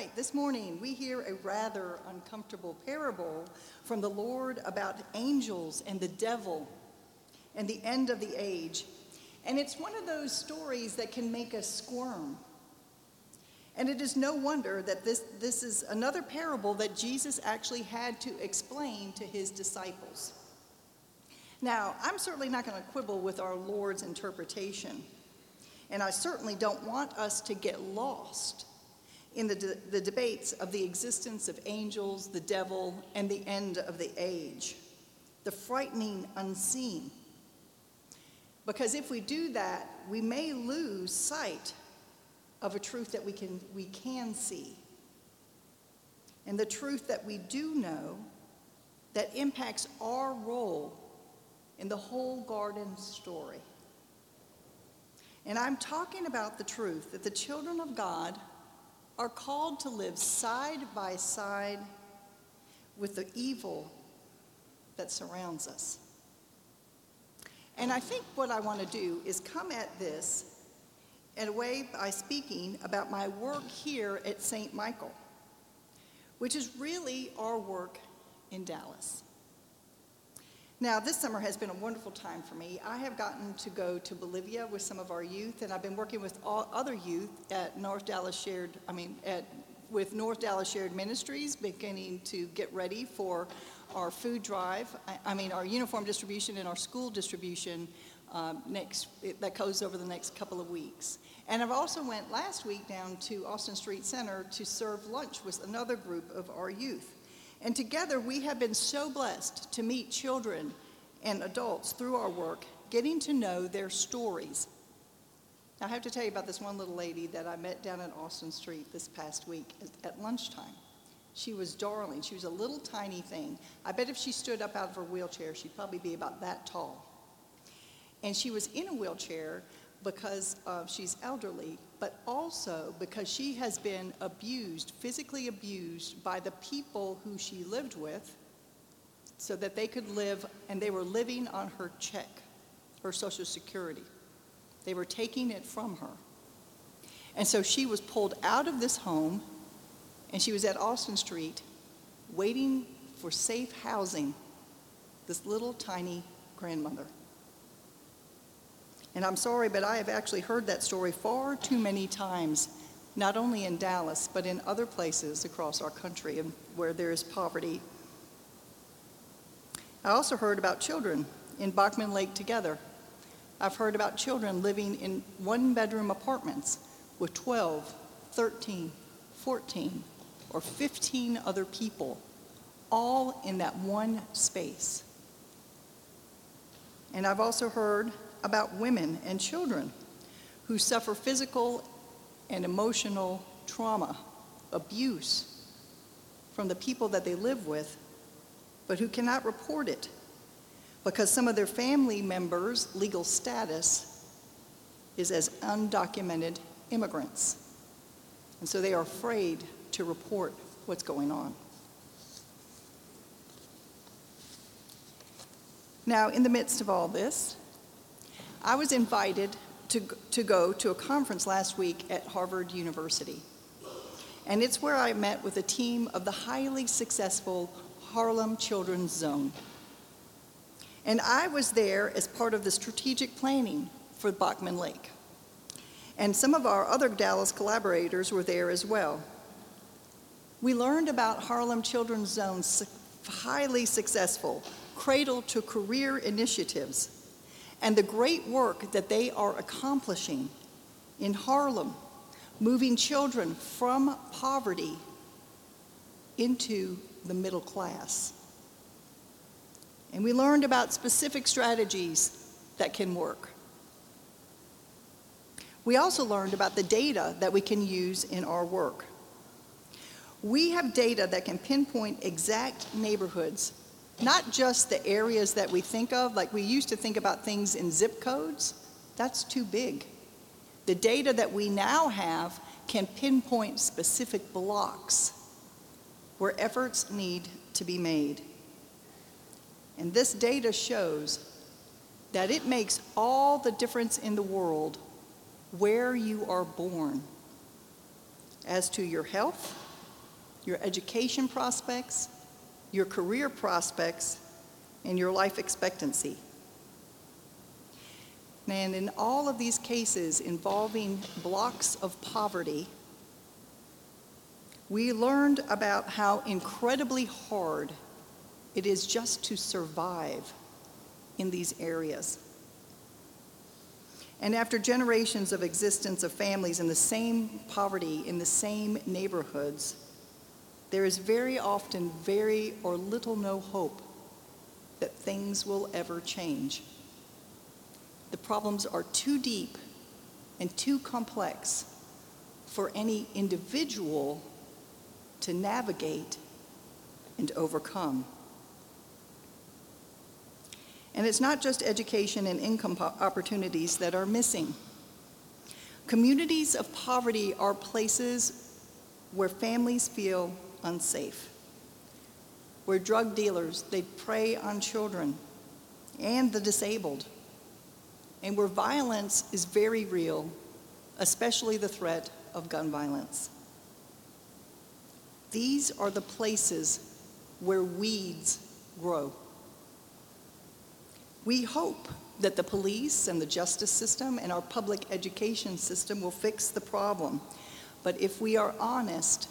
right, this morning we hear a rather uncomfortable parable from the Lord about angels and the devil and the end of the age. And it's one of those stories that can make us squirm. And it is no wonder that this, this is another parable that Jesus actually had to explain to his disciples. Now, I'm certainly not going to quibble with our Lord's interpretation. And I certainly don't want us to get lost in the, de- the debates of the existence of angels, the devil, and the end of the age, the frightening unseen. Because if we do that, we may lose sight of a truth that we can, we can see. And the truth that we do know that impacts our role in the whole garden story. And I'm talking about the truth that the children of God are called to live side by side with the evil that surrounds us. And I think what I want to do is come at this in a way by speaking about my work here at St. Michael, which is really our work in Dallas. Now, this summer has been a wonderful time for me. I have gotten to go to Bolivia with some of our youth, and I've been working with all other youth at North Dallas Shared, I mean, at, with North Dallas Shared Ministries, beginning to get ready for our food drive, I, I mean, our uniform distribution and our school distribution um, next, that goes over the next couple of weeks. And I've also went last week down to Austin Street Center to serve lunch with another group of our youth. And together we have been so blessed to meet children and adults through our work, getting to know their stories. Now, I have to tell you about this one little lady that I met down at Austin Street this past week at lunchtime. She was darling. She was a little tiny thing. I bet if she stood up out of her wheelchair, she'd probably be about that tall. And she was in a wheelchair because uh, she's elderly, but also because she has been abused, physically abused by the people who she lived with so that they could live, and they were living on her check, her Social Security. They were taking it from her. And so she was pulled out of this home, and she was at Austin Street waiting for safe housing, this little tiny grandmother. And I'm sorry, but I have actually heard that story far too many times, not only in Dallas, but in other places across our country where there is poverty. I also heard about children in Bachman Lake together. I've heard about children living in one bedroom apartments with 12, 13, 14, or 15 other people, all in that one space. And I've also heard about women and children who suffer physical and emotional trauma, abuse from the people that they live with, but who cannot report it because some of their family members' legal status is as undocumented immigrants. And so they are afraid to report what's going on. Now, in the midst of all this, I was invited to, to go to a conference last week at Harvard University. And it's where I met with a team of the highly successful Harlem Children's Zone. And I was there as part of the strategic planning for Bachman Lake. And some of our other Dallas collaborators were there as well. We learned about Harlem Children's Zone's highly successful cradle to career initiatives and the great work that they are accomplishing in Harlem, moving children from poverty into the middle class. And we learned about specific strategies that can work. We also learned about the data that we can use in our work. We have data that can pinpoint exact neighborhoods not just the areas that we think of, like we used to think about things in zip codes, that's too big. The data that we now have can pinpoint specific blocks where efforts need to be made. And this data shows that it makes all the difference in the world where you are born as to your health, your education prospects, your career prospects, and your life expectancy. And in all of these cases involving blocks of poverty, we learned about how incredibly hard it is just to survive in these areas. And after generations of existence of families in the same poverty, in the same neighborhoods, there is very often very or little no hope that things will ever change. The problems are too deep and too complex for any individual to navigate and overcome. And it's not just education and income opportunities that are missing. Communities of poverty are places where families feel unsafe, where drug dealers, they prey on children and the disabled, and where violence is very real, especially the threat of gun violence. These are the places where weeds grow. We hope that the police and the justice system and our public education system will fix the problem. But if we are honest,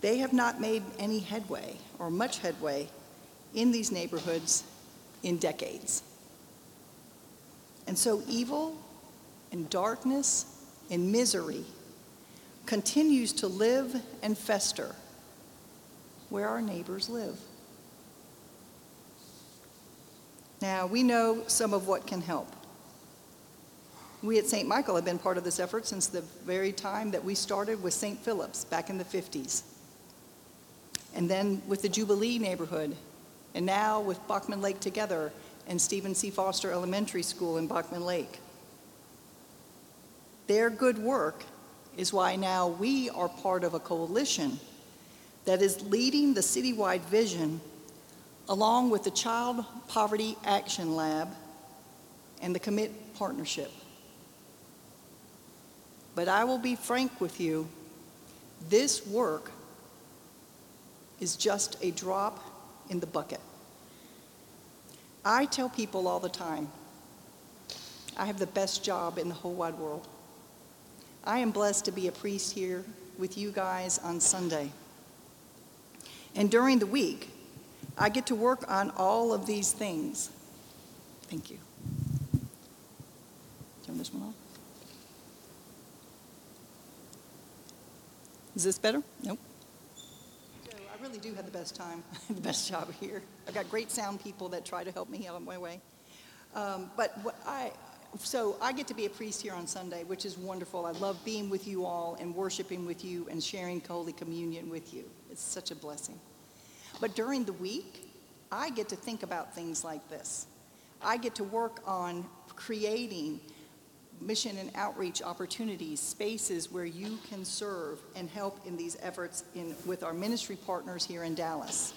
they have not made any headway or much headway in these neighborhoods in decades. And so evil and darkness and misery continues to live and fester where our neighbors live. Now, we know some of what can help. We at St. Michael have been part of this effort since the very time that we started with St. Philip's back in the 50s. And then with the Jubilee neighborhood, and now with Bachman Lake Together and Stephen C. Foster Elementary School in Bachman Lake. Their good work is why now we are part of a coalition that is leading the citywide vision along with the Child Poverty Action Lab and the Commit Partnership. But I will be frank with you, this work is just a drop in the bucket. I tell people all the time, I have the best job in the whole wide world. I am blessed to be a priest here with you guys on Sunday. And during the week, I get to work on all of these things. Thank you. Turn this one off. Is this better? Nope. I really do have the best time, the best job here. I've got great sound people that try to help me out my way. Um, but what I, so I get to be a priest here on Sunday, which is wonderful. I love being with you all and worshiping with you and sharing Holy Communion with you. It's such a blessing. But during the week, I get to think about things like this. I get to work on creating mission and outreach opportunities, spaces where you can serve and help in these efforts in, with our ministry partners here in Dallas.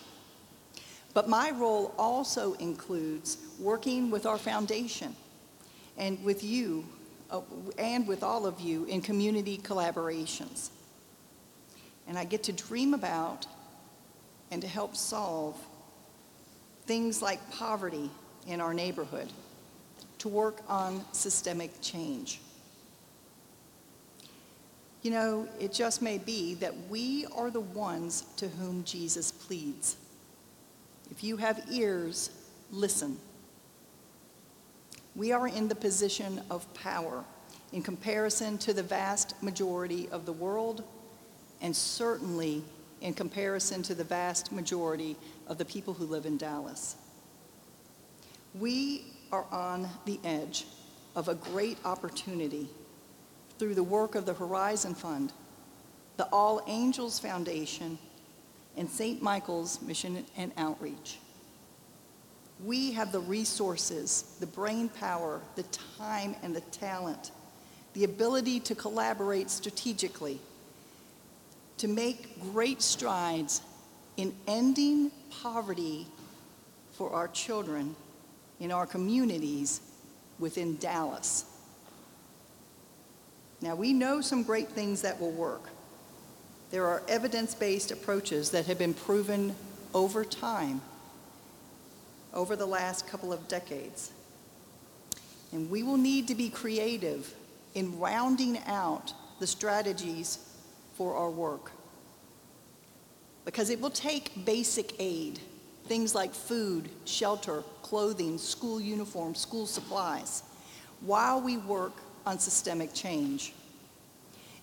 But my role also includes working with our foundation and with you uh, and with all of you in community collaborations. And I get to dream about and to help solve things like poverty in our neighborhood, to work on systemic change. You know, it just may be that we are the ones to whom Jesus pleads. If you have ears, listen. We are in the position of power in comparison to the vast majority of the world and certainly in comparison to the vast majority of the people who live in Dallas. We are on the edge of a great opportunity through the work of the Horizon Fund, the All Angels Foundation, and St. Michael's Mission and Outreach. We have the resources, the brain power, the time, and the talent, the ability to collaborate strategically to make great strides in ending poverty for our children in our communities within Dallas. Now, we know some great things that will work. There are evidence based approaches that have been proven over time, over the last couple of decades. And we will need to be creative in rounding out the strategies for our work. Because it will take basic aid, things like food, shelter, clothing, school uniforms, school supplies, while we work on systemic change.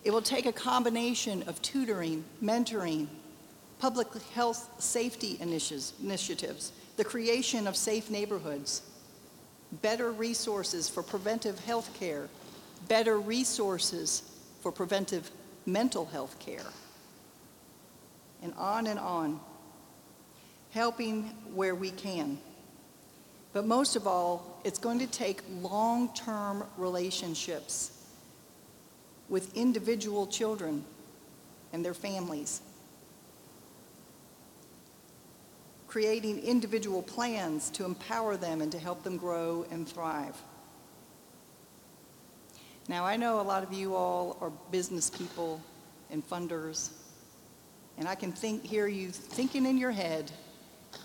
It will take a combination of tutoring, mentoring, public health safety initiatives, the creation of safe neighborhoods, better resources for preventive health care, better resources for preventive mental health care, and on and on, helping where we can. But most of all, it's going to take long-term relationships with individual children and their families. Creating individual plans to empower them and to help them grow and thrive. Now, I know a lot of you all are business people and funders, and I can think, hear you thinking in your head,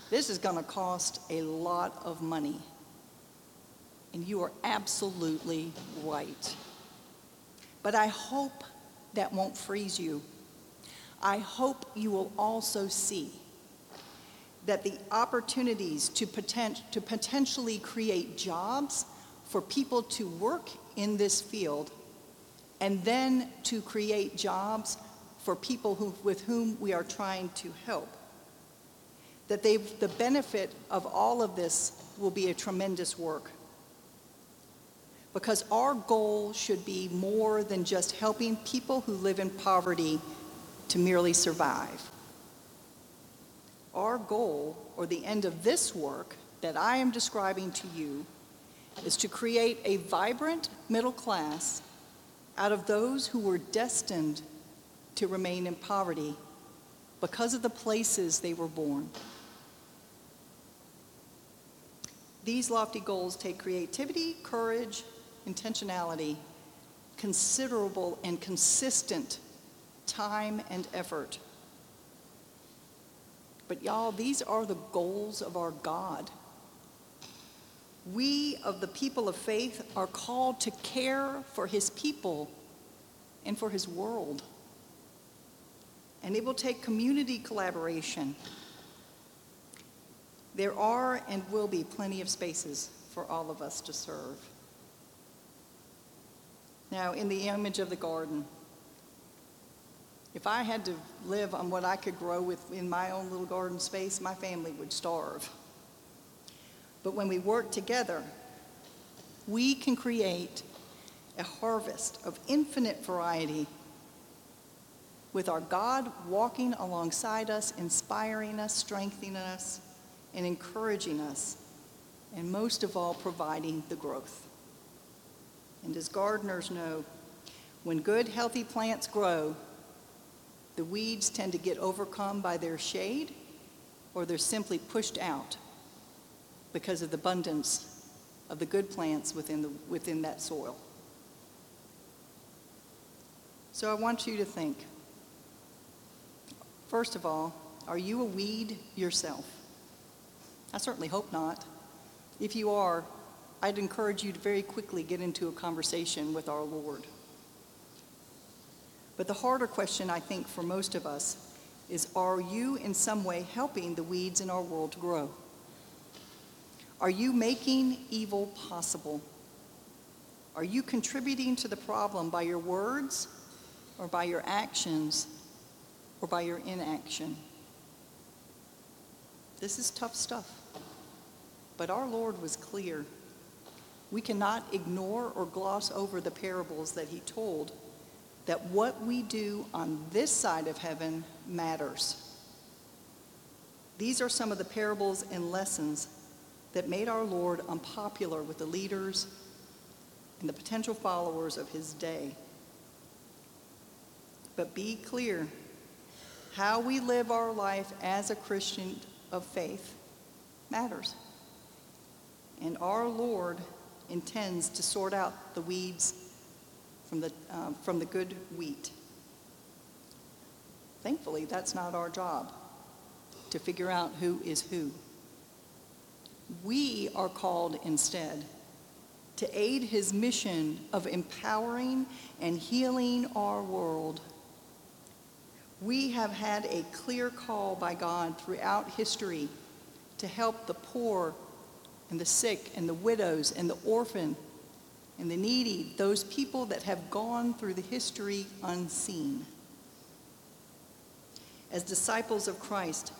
this is going to cost a lot of money. And you are absolutely right. But I hope that won't freeze you. I hope you will also see that the opportunities to, potent, to potentially create jobs for people to work in this field and then to create jobs for people who, with whom we are trying to help. That they, the benefit of all of this will be a tremendous work because our goal should be more than just helping people who live in poverty to merely survive. Our goal, or the end of this work that I am describing to you, is to create a vibrant middle class out of those who were destined to remain in poverty because of the places they were born. These lofty goals take creativity, courage, intentionality, considerable and consistent time and effort. But y'all, these are the goals of our God. We of the people of faith are called to care for his people and for his world. And it will take community collaboration. There are and will be plenty of spaces for all of us to serve. Now, in the image of the garden, if I had to live on what I could grow with in my own little garden space, my family would starve. But when we work together, we can create a harvest of infinite variety with our God walking alongside us, inspiring us, strengthening us, and encouraging us, and most of all, providing the growth. And as gardeners know, when good, healthy plants grow, the weeds tend to get overcome by their shade or they're simply pushed out because of the abundance of the good plants within, the, within that soil. So I want you to think first of all, are you a weed yourself? I certainly hope not. If you are, I'd encourage you to very quickly get into a conversation with our Lord. But the harder question, I think, for most of us is are you in some way helping the weeds in our world to grow? Are you making evil possible? Are you contributing to the problem by your words or by your actions or by your inaction? This is tough stuff. But our Lord was clear. We cannot ignore or gloss over the parables that he told that what we do on this side of heaven matters. These are some of the parables and lessons that made our Lord unpopular with the leaders and the potential followers of his day. But be clear how we live our life as a Christian of faith matters. And our Lord intends to sort out the weeds from the, uh, from the good wheat. thankfully, that's not our job to figure out who is who. We are called instead to aid his mission of empowering and healing our world. We have had a clear call by God throughout history to help the poor and the sick and the widows and the orphan and the needy, those people that have gone through the history unseen. As disciples of Christ,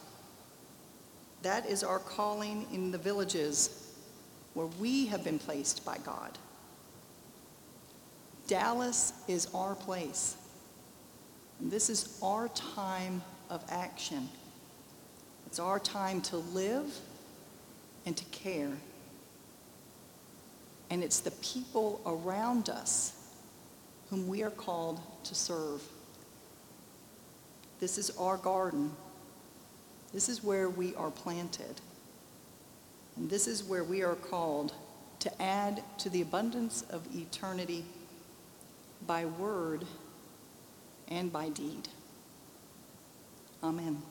that is our calling in the villages where we have been placed by God. Dallas is our place. And this is our time of action. It's our time to live and to care. And it's the people around us whom we are called to serve. This is our garden. This is where we are planted. And this is where we are called to add to the abundance of eternity by word and by deed. Amen.